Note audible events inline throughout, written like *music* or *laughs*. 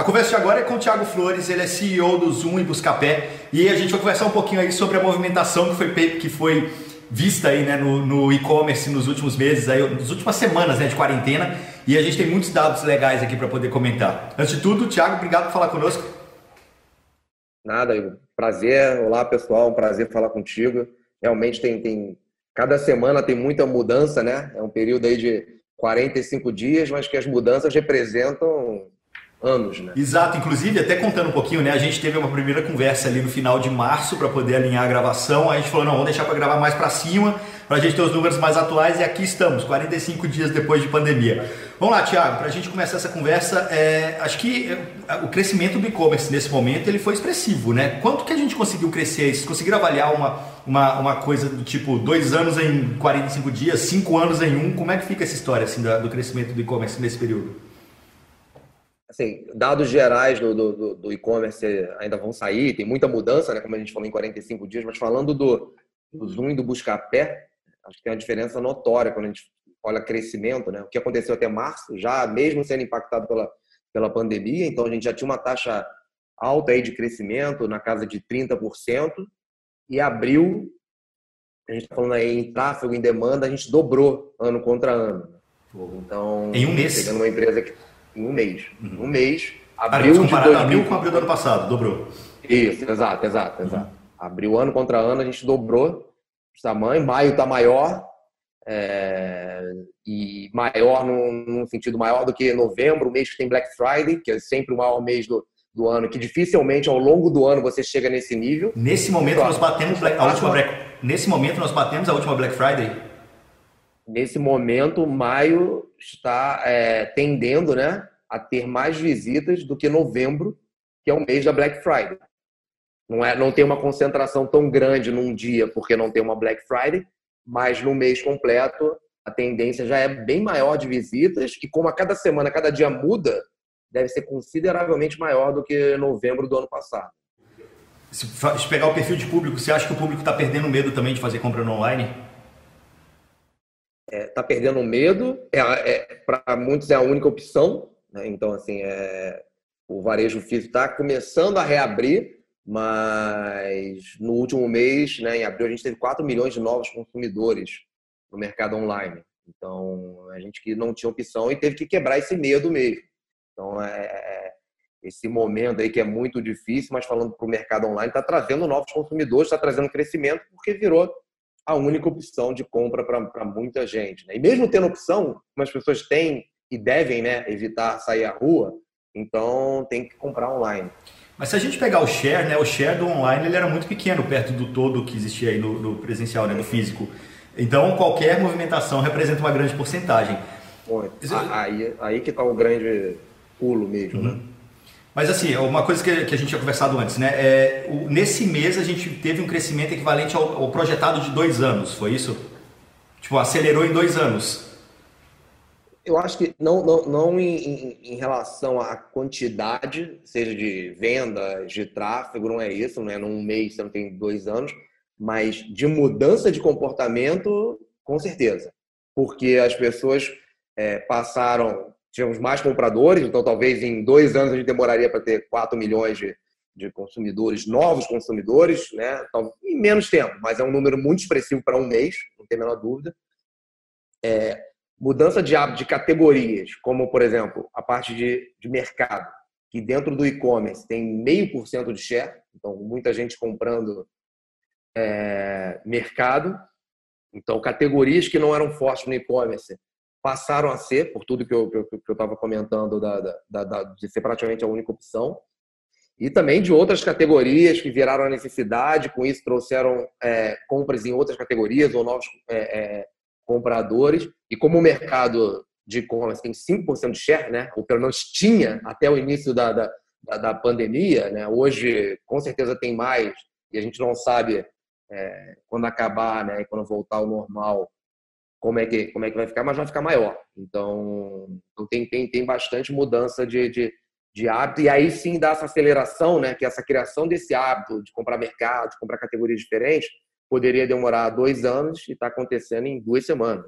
A conversa de agora é com o Thiago Flores, ele é CEO do Zoom e Buscapé, e a gente vai conversar um pouquinho aí sobre a movimentação que foi, que foi vista aí né, no, no e-commerce nos últimos meses, aí, nas últimas semanas né, de quarentena, e a gente tem muitos dados legais aqui para poder comentar. Antes de tudo, Thiago, obrigado por falar conosco. Nada. Prazer. Olá, pessoal. Um prazer falar contigo. Realmente tem, tem. Cada semana tem muita mudança, né? É um período aí de 45 dias, mas que as mudanças representam anos, né? Exato, inclusive, até contando um pouquinho, né? A gente teve uma primeira conversa ali no final de março para poder alinhar a gravação. Aí a gente falou, não, vamos deixar para gravar mais para cima, para a gente ter os números mais atuais. E aqui estamos, 45 dias depois de pandemia. Vamos lá, Thiago, para a gente começar essa conversa, é, acho que é, o crescimento do e-commerce nesse momento ele foi expressivo, né? Quanto que a gente conseguiu crescer? Vocês conseguiram avaliar uma, uma, uma coisa do tipo dois anos em 45 dias, cinco anos em um? Como é que fica essa história assim, do, do crescimento do e-commerce nesse período? Assim, dados gerais do, do, do e-commerce ainda vão sair, tem muita mudança, né, como a gente falou em 45 dias, mas falando do, do Zoom e do Buscapé, acho que tem uma diferença notória quando a gente olha crescimento, né? O que aconteceu até março, já mesmo sendo impactado pela, pela pandemia, então a gente já tinha uma taxa alta aí de crescimento, na casa de 30%, e abril, a gente está falando aí em tráfego, em demanda, a gente dobrou ano contra ano. Então, em um mês. Pegando uma empresa que em um mês. Uhum. Um mês. Abril de 2000... abril com abril do ano passado, dobrou. Isso, exato, exato, exato. Uhum. Abril ano contra ano a gente dobrou o tamanho. Maio está maior. É... e maior num, num, sentido maior do que novembro, o mês que tem Black Friday, que é sempre o maior mês do, do ano, que dificilmente ao longo do ano você chega nesse nível. Nesse momento nós batemos Black, a última Black, nesse momento nós batemos a última Black Friday. Nesse momento, maio está é, tendendo, né, a ter mais visitas do que novembro, que é o mês da Black Friday. Não, é, não tem uma concentração tão grande num dia porque não tem uma Black Friday, mas no mês completo a tendência já é bem maior de visitas e como a cada semana, cada dia muda, deve ser consideravelmente maior do que novembro do ano passado. Se pegar o perfil de público, você acha que o público está perdendo medo também de fazer compra no online? Está é, tá perdendo medo, é, é para muitos é a única opção, né? Então, assim, é, o varejo físico está começando a reabrir, mas no último mês, né, em abril, a gente teve 4 milhões de novos consumidores no mercado online. Então, a gente que não tinha opção e teve que quebrar esse medo mesmo. Então, é, é esse momento aí que é muito difícil, mas falando para o mercado online, está trazendo novos consumidores, está trazendo crescimento, porque virou a única opção de compra para muita gente. Né? E mesmo tendo opção, as pessoas têm e devem né, evitar sair à rua, então tem que comprar online. Mas se a gente pegar o share, né, o share do online ele era muito pequeno perto do todo que existia aí no, no presencial, né, no físico. Então qualquer movimentação representa uma grande porcentagem. Bom, aí, aí que está o grande pulo mesmo, né? uhum. né? Mas assim, uma coisa que, que a gente tinha conversado antes, né? É, o, nesse mês a gente teve um crescimento equivalente ao, ao projetado de dois anos, foi isso? Tipo, acelerou em dois anos. Eu acho que não, não, não em, em, em, relação à quantidade, seja de vendas, de tráfego, não é isso, não é num mês, você não tem dois anos, mas de mudança de comportamento, com certeza. Porque as pessoas é, passaram, tivemos mais compradores, então talvez em dois anos a gente demoraria para ter 4 milhões de, de consumidores, novos consumidores, né? Em menos tempo, mas é um número muito expressivo para um mês, não tem a menor dúvida. É, mudança de hábito de categorias, como, por exemplo, a parte de, de mercado, que dentro do e-commerce tem meio por cento de share, então muita gente comprando é, mercado. Então, categorias que não eram fortes no e-commerce passaram a ser, por tudo que eu estava comentando, da, da, da, de ser praticamente a única opção. E também de outras categorias que viraram a necessidade, com isso trouxeram é, compras em outras categorias ou novos é, é compradores. E como o mercado de e-commerce tem 5% de share, né? ou pelo menos tinha até o início da, da, da, pandemia, né? hoje com certeza tem mais, e a gente não sabe é, quando acabar, né? quando voltar ao normal, como é que, como é que vai ficar, mas vai ficar maior. Então, então tem, tem, tem bastante mudança de, de, de hábito, e aí sim dá essa aceleração, né? que essa criação desse hábito de comprar mercado, de comprar categorias diferentes, poderia demorar dois anos e está acontecendo em duas semanas.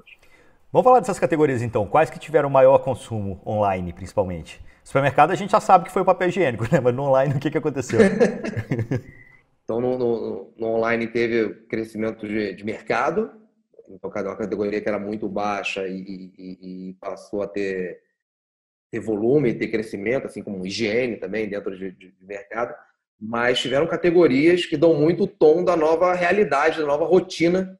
Vamos falar dessas categorias então. Quais que tiveram maior consumo online, principalmente? Supermercado a gente já sabe que foi o papel higiênico, *laughs* né? Mas no online o que, que aconteceu? *laughs* então no, no, no, online teve crescimento de, de mercado, então uma categoria que era muito baixa e, e, e passou a ter, ter volume, ter crescimento, assim como higiene também dentro de, de, de mercado. Mas tiveram categorias que dão muito o tom da nova realidade, da nova rotina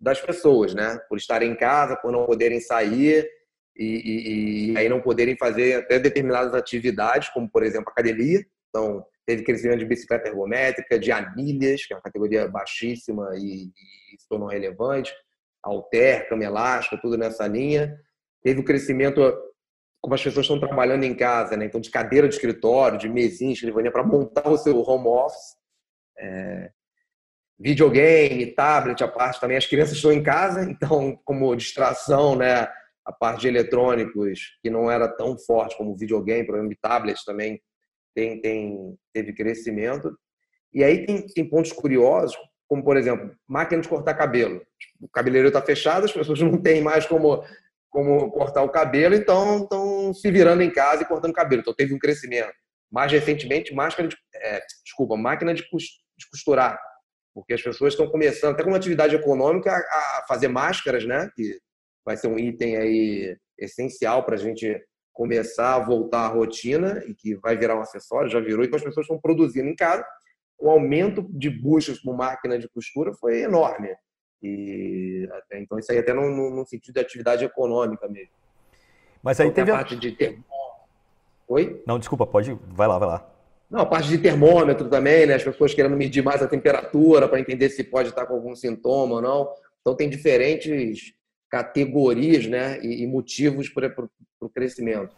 das pessoas, né? Por estarem em casa, por não poderem sair e, e, e, aí não poderem fazer até determinadas atividades, como por exemplo academia. Então, teve crescimento de bicicleta ergométrica, de anilhas, que é uma categoria baixíssima e, e se tornou relevante, alter, cama elástica, tudo nessa linha. Teve o crescimento, como as pessoas estão trabalhando em casa, né? então de cadeira de escritório, de mesinha, escrivania, para montar o seu home office. É... Videogame, tablet, a parte também. As crianças estão em casa, então, como distração, né? a parte de eletrônicos, que não era tão forte como videogame, problema de tablets também tem, tem, teve crescimento. E aí tem, tem pontos curiosos, como, por exemplo, máquina de cortar cabelo. O cabeleireiro está fechado, as pessoas não têm mais como, como cortar o cabelo, então estão se virando em casa e cortando cabelo. Então teve um crescimento. Mais recentemente, máquina de, é, desculpa, máquina de costurar, porque as pessoas estão começando, até como atividade econômica, a fazer máscaras, né? Que vai ser um item aí essencial para a gente começar a voltar à rotina e que vai virar um acessório, já virou, então as pessoas estão produzindo em casa. O aumento de buscas por máquina de costura foi enorme. E então isso aí até no, no sentido de atividade econômica mesmo. Mas aí então, teve a parte de termômetro. Oi? Não, desculpa, pode, vai lá, vai lá. Não, a parte de termômetro também, né? As pessoas querendo medir mais a temperatura para entender se pode estar com algum sintoma ou não. Então tem diferentes categorias né, e, motivos para o crescimento.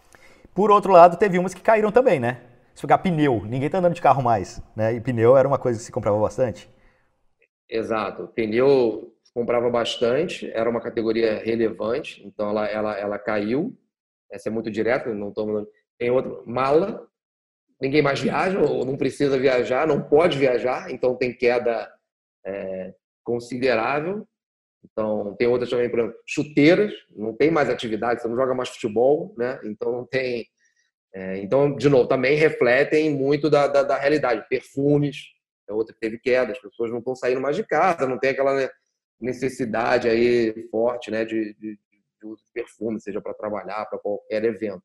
Por outro lado, teve umas que caíram também, né? Se pegar pneu, ninguém está andando de carro mais, né? E pneu era uma coisa que se comprava bastante. Exato. Pneu comprava bastante, era uma categoria relevante, então ela, ela, ela caiu. Essa é muito direta, não estou Tem outro, mala. Ninguém mais viaja ou não precisa viajar, não pode viajar, então tem queda é, considerável. Então, tem outras também, por exemplo, chuteiras, não tem mais atividade, você não joga mais futebol, né? Então, não tem. É, então, de novo, também refletem muito da, da, da, realidade. Perfumes, é outra que teve queda, as pessoas não estão saindo mais de casa, não tem aquela necessidade aí forte né, de, de, de uso de perfume, seja para trabalhar, para qualquer evento.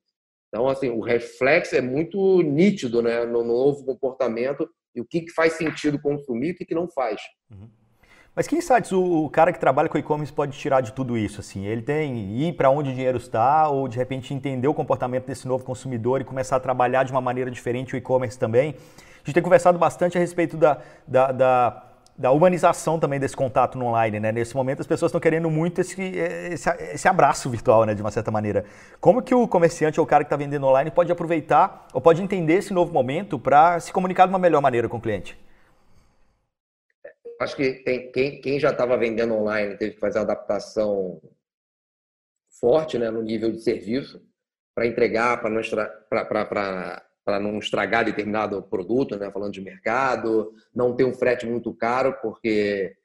Então, assim, o reflexo é muito nítido né, no novo comportamento e o que, que faz sentido consumir e o que, que não faz. Uhum. Mas que insights o, cara que trabalha com e-commerce pode tirar de tudo isso? Assim, ele tem ir para onde o dinheiro está ou de repente entender o comportamento desse novo consumidor e começar a trabalhar de uma maneira diferente o e-commerce também. A gente tem conversado bastante a respeito da, da, da, da humanização também desse contato no online. Né? Nesse momento as pessoas estão querendo muito esse, esse, esse, abraço virtual, né? de uma certa maneira. Como que o comerciante ou o cara que está vendendo online pode aproveitar ou pode entender esse novo momento para se comunicar de uma melhor maneira com o cliente? Acho que tem, quem, quem já estava vendendo online teve que fazer adaptação forte né, no nível de serviço para entregar, para não, para não estragar determinado produto, né, falando de mercado, não ter um frete muito caro, porque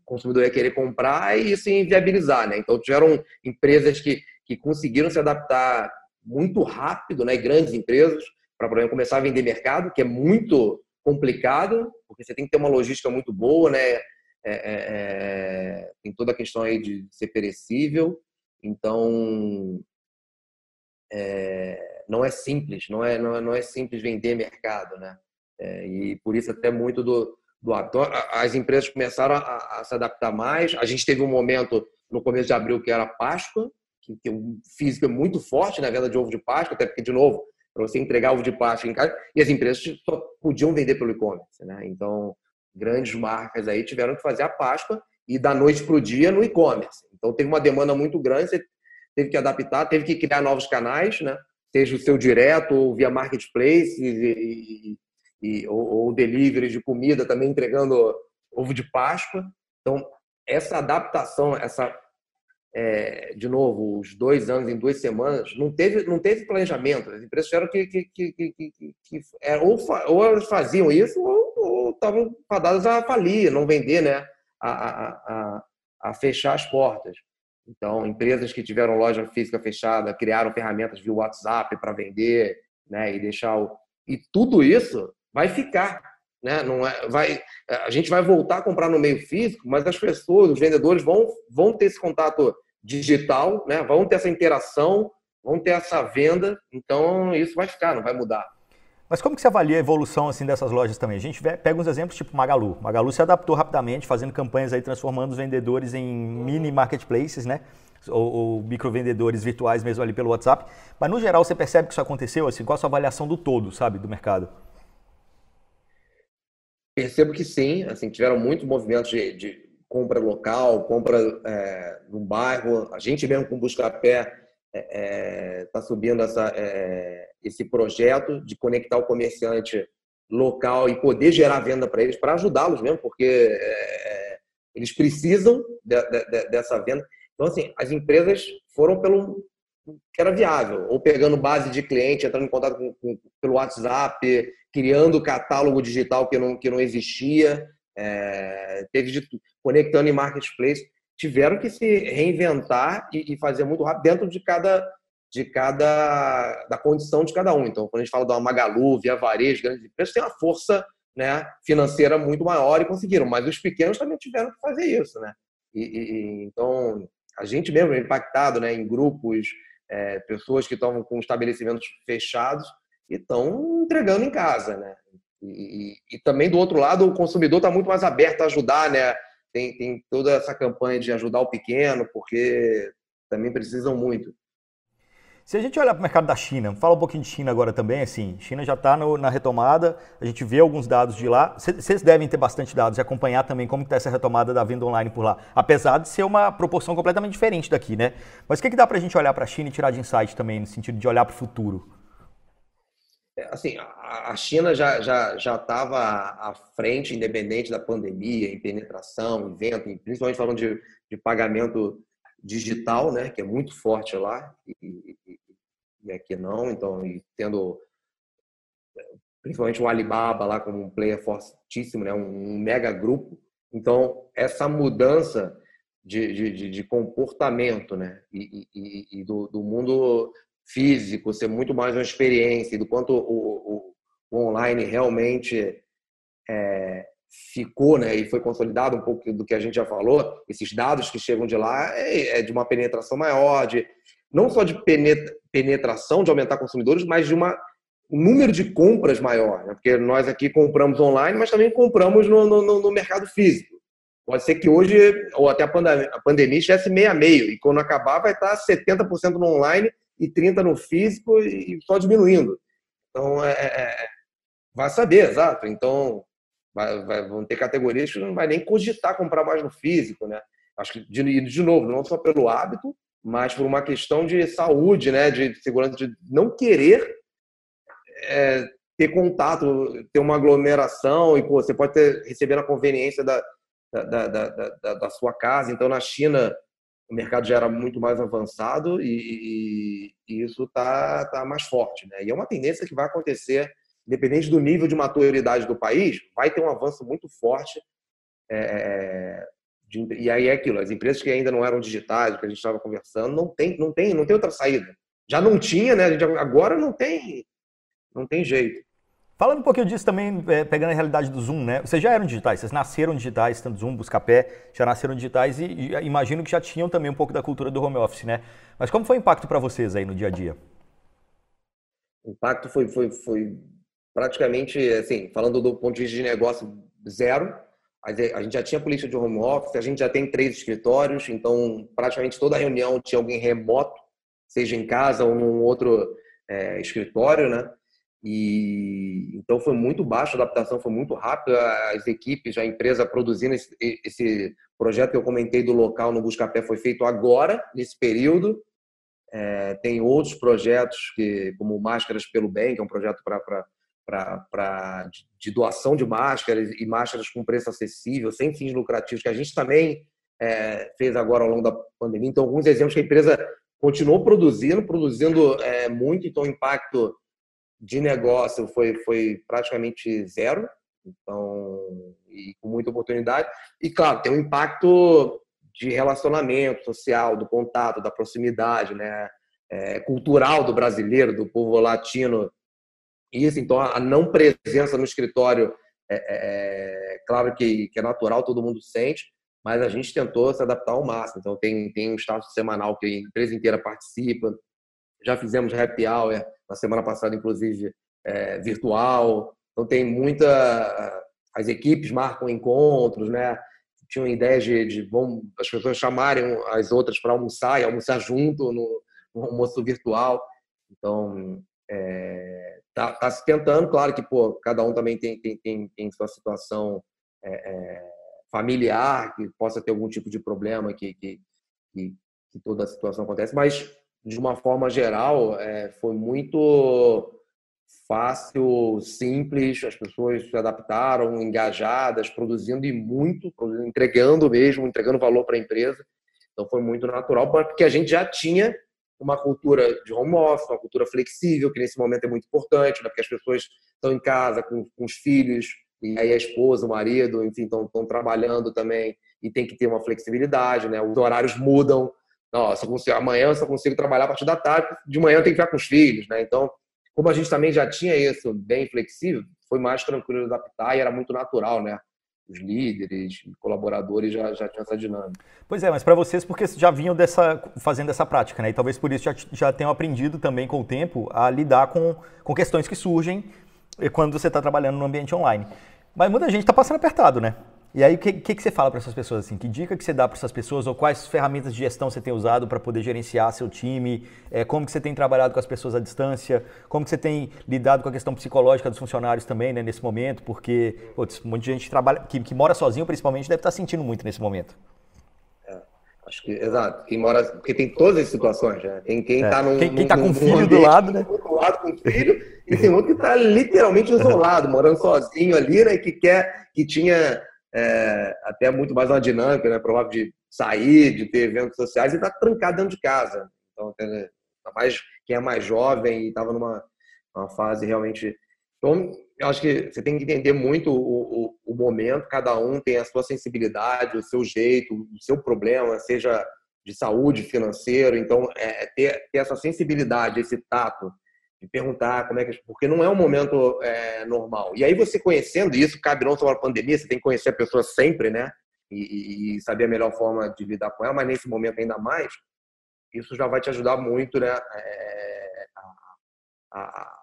o consumidor ia querer comprar e isso inviabilizar. Né? Então, tiveram empresas que, que conseguiram se adaptar muito rápido, né, grandes empresas, para começar a vender mercado, que é muito complicado, porque você tem que ter uma logística muito boa, né? É, é, é, tem toda a questão aí de ser perecível, então é, não é simples, não é, não é, não é simples vender mercado, né? É, e por isso até muito do, do então, as empresas começaram a, a, se adaptar mais. A gente teve um momento no começo de abril que era Páscoa, que, que o físico é muito forte na venda de ovo de Páscoa, até porque de novo para você entregar ovo de plástico em casa, e as empresas só podiam vender pelo e-commerce. Né? Então, grandes marcas aí tiveram que fazer a Páscoa e da noite para o dia no e-commerce. Então, teve uma demanda muito grande, você teve que adaptar, teve que criar novos canais, né? seja o seu direto ou via marketplace e, e, e ou, ou delivery de comida também entregando ovo de Páscoa. Então, essa adaptação, essa é, de novo, os dois anos em duas semanas, não teve, não teve planejamento. As empresas tiveram que, que, que, que, que é, ou, ou elas faziam isso ou estavam fadadas a falir, não vender, né? A, a, a, a, fechar as portas. Então, empresas que tiveram loja física fechada criaram ferramentas via WhatsApp para vender né? E deixar o... e tudo isso vai ficar, né? Não é, vai, a gente vai voltar a comprar no meio físico, mas as pessoas, os vendedores vão vão ter esse contato digital, né? Vão ter essa interação, vão ter essa venda, então isso vai ficar, não vai mudar. Mas como que você avalia a evolução assim dessas lojas também? A gente pega uns exemplos tipo Magalu. Magalu se adaptou rapidamente, fazendo campanhas aí transformando os vendedores em mini marketplaces, né? Ou, ou microvendedores virtuais mesmo ali pelo WhatsApp. Mas no geral você percebe que isso aconteceu assim? Qual a sua avaliação do todo, sabe, do mercado? Percebo que sim, assim tiveram muitos movimentos de, de compra local, compra é, no bairro. A gente mesmo com Buscapé está é, é tá subindo essa, é, esse projeto de conectar o comerciante local e poder gerar venda para eles, para ajudá-los mesmo, porque é, eles precisam de, de, dessa venda. Então, assim, as empresas foram pelo que era viável, ou pegando base de cliente, entrando em contato com, com, pelo WhatsApp, criando catálogo digital que não, que não existia, é, teve de, conectando em marketplace tiveram que se reinventar e, e fazer muito rápido dentro de cada de cada da condição de cada um. Então, quando a gente fala da Magalu, Via Varejo, grandes empresas têm uma força né, financeira muito maior e conseguiram, mas os pequenos também tiveram que fazer isso, né? E, e então a gente mesmo é impactado, né, em grupos, é, pessoas que estão com estabelecimentos fechados e estão entregando em casa, né? E, e, também do outro lado o consumidor está muito mais aberto a ajudar, né? tem, tem toda essa campanha de ajudar o pequeno, porque também precisam muito. Se a gente olhar para o mercado da China, fala um pouquinho de China agora também, assim, China já está na retomada, a gente vê alguns dados de lá, vocês devem ter bastante dados e acompanhar também como está essa retomada da venda online por lá, apesar de ser uma proporção completamente diferente daqui, né? Mas o que, que dá para a gente olhar para a China e tirar de insight também, no sentido de olhar para o futuro? É, assim, a China já já já estava à frente, independente da pandemia, em penetração, em venda, principalmente falando de, de pagamento digital, né, que é muito forte lá e, e, e aqui não. Então, tendo principalmente o Alibaba lá como um player fortíssimo, né, um mega grupo. Então, essa mudança de, de, de comportamento, né, e, e do, do mundo físico, ser muito mais uma experiência, do quanto o, o, o online realmente é, ficou, né, e foi consolidado um pouco do que a gente já falou, esses dados que chegam de lá é, é de uma penetração maior, de não só de penetração, de aumentar consumidores, mas de uma um número de compras maior, né? porque nós aqui compramos online, mas também compramos no, no, no mercado físico. Pode ser que hoje, ou até a pandemia, a pandemia estivesse meio a meio, e quando acabar vai estar 70% no online e 30 no físico e só diminuindo. Então, é, é, é, vai saber, exato. Então, vai, vai, vão ter categorias que não vai nem cogitar comprar mais no físico, né? Acho que, de, de novo, não só pelo hábito, mas por uma questão de saúde, né? De segurança, de não querer é, ter contato, ter uma aglomeração e pô, você pode ter, receber a conveniência da, da, da, da, da sua casa. Então, na China, o mercado já era muito mais avançado e, e, isso está tá mais forte. Né? E é uma tendência que vai acontecer, independente do nível de maturidade do país, vai ter um avanço muito forte. É, de, e aí é aquilo, as empresas que ainda não eram digitais, que a gente estava conversando, não tem, não, tem, não tem outra saída. Já não tinha, né? agora não tem, não tem jeito. Falando um pouquinho disso também, é, pegando a realidade do Zoom, né? Vocês já eram digitais, vocês nasceram digitais, tanto Zoom, Buscapé, já nasceram digitais e, e, imagino que já tinham também um pouco da cultura do home office, né? Mas como foi o impacto para vocês aí no dia a dia? O impacto foi, foi, foi praticamente, assim, falando do ponto de vista de negócio, zero. A gente já tinha política de home office, a gente já tem três escritórios, então praticamente toda reunião tinha alguém remoto, seja em casa ou num outro é, escritório, né? E então foi muito baixo, a adaptação foi muito rápida, as equipes, a empresa produzindo esse, esse projeto que eu comentei do local no Buscapé foi feito agora, nesse período. É, tem outros projetos que, como Máscaras pelo Bem, que é um projeto para de doação de máscaras e máscaras com preço acessível, sem fins lucrativos, que a gente também é, fez agora ao longo da pandemia. Então, alguns exemplos que a empresa continuou produzindo, produzindo é, muito, então o impacto de negócio foi, foi praticamente zero, então, e com muita oportunidade. E, claro, tem um impacto de relacionamento social, do contato, da proximidade, né? É, cultural do brasileiro, do povo latino, isso. Então, a não presença no escritório é, é, é claro que, que, é natural, todo mundo sente, mas a gente tentou se adaptar ao máximo. Então, tem, tem um status semanal que a empresa inteira participa. Já fizemos happy hour na semana passada, inclusive, é, virtual. Então, tem muita. As equipes marcam encontros, né? Tinham ideias de, de bom, as pessoas chamarem as outras para almoçar e almoçar junto no, no almoço virtual. Então, é, tá, tá, se tentando, claro que pô, cada um também tem, tem, tem, tem sua situação é, é, familiar, que possa ter algum tipo de problema que, que, que, que, toda a situação acontece, mas de uma forma geral é, foi muito fácil, simples, as pessoas se adaptaram, engajadas, produzindo e muito, entregando mesmo, entregando valor para a empresa. Então foi muito natural, porque a gente já tinha uma cultura de home office, uma cultura flexível, que nesse momento é muito importante, né? porque as pessoas estão em casa com, com os filhos, e aí a esposa, o marido, enfim, estão, estão trabalhando também e tem que ter uma flexibilidade, né? Os horários mudam. Não, eu consigo, amanhã eu só consigo trabalhar a partir da tarde, de manhã eu tenho que ficar com os filhos, né? Então, como a gente também já tinha isso bem flexível, foi mais tranquilo adaptar e era muito natural, né? os líderes, colaboradores já, já tinham essa dinâmica. Pois é, mas para vocês, porque já vinham dessa, fazendo essa prática, né? E talvez por isso já, já tenham aprendido também com o tempo a lidar com, com questões que surgem quando você está trabalhando no ambiente online. Mas muita gente está passando apertado, né? E aí, o que, que, que, você fala para essas pessoas? Assim? Que dica que você dá para essas pessoas? Ou quais ferramentas de gestão você tem usado para poder gerenciar seu time? É, como que você tem trabalhado com as pessoas à distância? Como que você tem lidado com a questão psicológica dos funcionários também, né, nesse momento? Porque, putz, muita gente trabalha, que, que mora sozinho, principalmente, deve estar tá sentindo muito nesse momento. É, acho que, exato. Quem mora, porque tem todas as situações, né? Tem quem está é. num, quem, quem tá com filho do lado, né? Do lado com filho, e tem outro que está literalmente *laughs* isolado, morando sozinho ali, né? Que quer, que tinha é, até muito mais uma dinâmica, né? Provável de sair, de ter eventos sociais e estar tá trancado dentro de casa. Então, mais quem é mais jovem e estava numa uma fase realmente. Então, eu acho que você tem que entender muito o, o, o, momento, cada um tem a sua sensibilidade, o seu jeito, o seu problema, seja de saúde, financeiro. Então, é, ter, ter essa sensibilidade, esse tato de perguntar como é que. Porque não é um momento é, normal. E aí você conhecendo isso, cabe não só na pandemia, você tem que conhecer a pessoa sempre, né? E, e, saber a melhor forma de lidar com ela, mas nesse momento ainda mais, isso já vai te ajudar muito, né? É, a, a,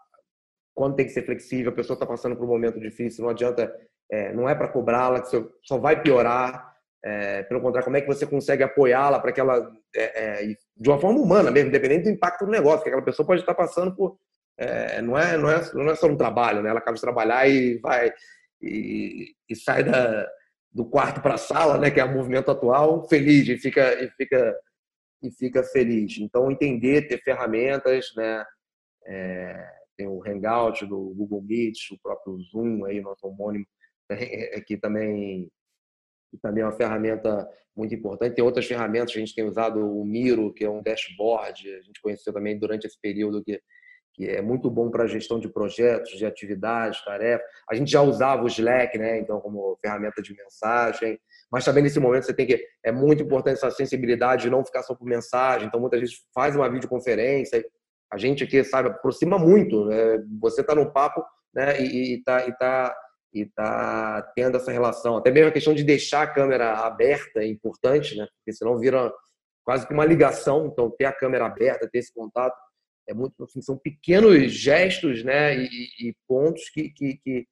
quando tem que ser flexível, a pessoa está passando por um momento difícil, não adianta, é, não é para cobrá-la, que só vai piorar. É, pelo contrário, como é que você consegue apoiá-la para que ela, é, é, de uma forma humana mesmo, independente do impacto do negócio, que aquela pessoa pode estar passando por. É, não, é, não, é, não é só um trabalho, né? ela acaba de trabalhar e vai e, e sai da, do quarto para a sala, né? que é o movimento atual, feliz e fica, e fica, e fica feliz. Então, entender, ter ferramentas, né? É, tem o Hangout do Google Meet, o próprio Zoom, aí, nosso homônimo, que também que também é uma ferramenta muito importante. Tem outras ferramentas a gente tem usado, o Miro, que é um dashboard, a gente conheceu também durante esse período que, que é muito bom para a gestão de projetos, de atividades, tarefas. A gente já usava o Slack, né? Então, como ferramenta de mensagem. Mas também nesse momento você tem que é muito importante essa sensibilidade de não ficar só por mensagem. Então, muitas vezes faz uma videoconferência. A gente aqui, sabe, aproxima muito. Né? Você está no papo né? e está e tá e está tendo essa relação. Até mesmo a questão de deixar a câmera aberta é importante, né? Porque senão vira quase que uma ligação. Então, ter a câmera aberta, ter esse contato, é muito. Assim, são pequenos gestos, né? E, e pontos que, que, que,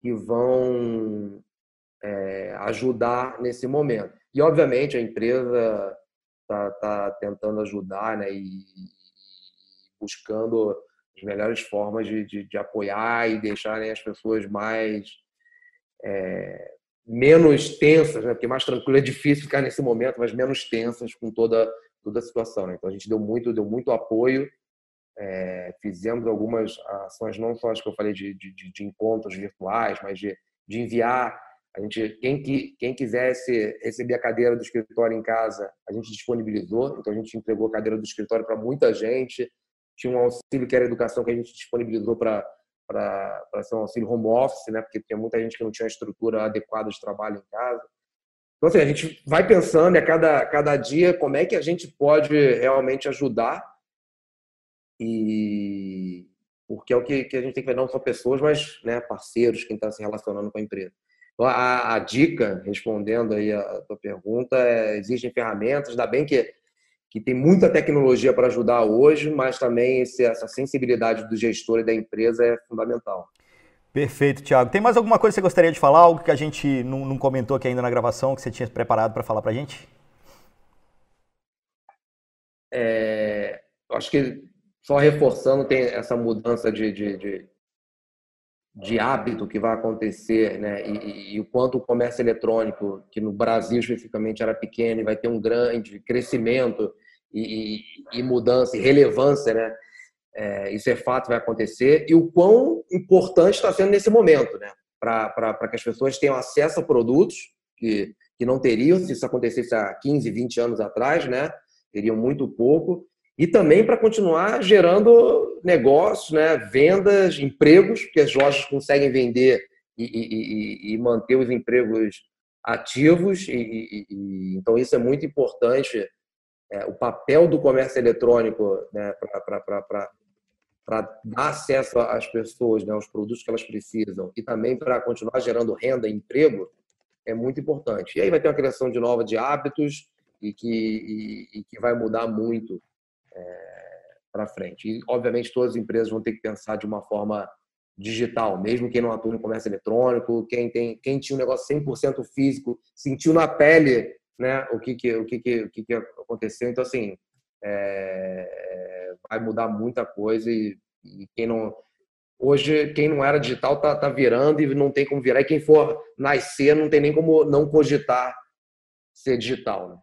que vão é, ajudar nesse momento. E, obviamente, a empresa está tá tentando ajudar, né? E, buscando as melhores formas de, de, de apoiar e deixarem as pessoas mais é, menos tensas, né? porque mais tranquilo é difícil ficar nesse momento, mas menos tensas com toda toda a situação. Né? Então a gente deu muito deu muito apoio, é, fizemos algumas ações não só as que eu falei de, de, de encontros virtuais, mas de, de enviar a gente quem que quem quisesse receber a cadeira do escritório em casa a gente disponibilizou, então a gente entregou a cadeira do escritório para muita gente. Tinha um auxílio que era educação que a gente disponibilizou para para ser um auxílio home office, né? Porque tinha muita gente que não tinha estrutura adequada de trabalho em casa. Então, assim, a gente vai pensando a cada, cada dia como é que a gente pode realmente ajudar e porque é o que, que a gente tem que ver, não só pessoas, mas né, parceiros, quem está se relacionando com a empresa. Então, a, a, dica, respondendo aí a tua pergunta, é, existem ferramentas, ainda bem que, que tem muita tecnologia para ajudar hoje, mas também esse, essa sensibilidade do gestor e da empresa é fundamental. Perfeito, Thiago. Tem mais alguma coisa que você gostaria de falar? Algo que a gente não, não comentou aqui ainda na gravação, que você tinha preparado para falar para a gente? É, acho que só reforçando, tem essa mudança de, de, de, de hábito que vai acontecer, né? E, e, e, o quanto o comércio eletrônico, que no Brasil especificamente era pequeno, vai ter um grande crescimento e, e mudança e relevância, né? É, isso é fato, vai acontecer. E o quão importante está sendo nesse momento, né? Para que as pessoas tenham acesso a produtos que, que não teriam se isso acontecesse há 15, 20 anos atrás, né? Teriam muito pouco. E também para continuar gerando negócios, né? vendas, empregos, porque as lojas conseguem vender e, e, e, manter os empregos ativos. E, então, isso é muito importante. É, o papel do comércio eletrônico né, para dar acesso às pessoas, né, aos produtos que elas precisam e também para continuar gerando renda e emprego, é muito importante. E aí vai ter uma criação de nova de hábitos e que, e que vai mudar muito é, para frente. E, obviamente, todas as empresas vão ter que pensar de uma forma digital, mesmo quem não atua no comércio eletrônico, quem, tem, quem tinha um negócio 100% físico, sentiu na pele né, o, que, que, o, que, que, o que, que aconteceu. Então, assim, é, vai mudar muita coisa e, e, quem não hoje quem não era digital tá, tá virando e não tem como virar e quem for nascer não tem nem como não cogitar ser digital né?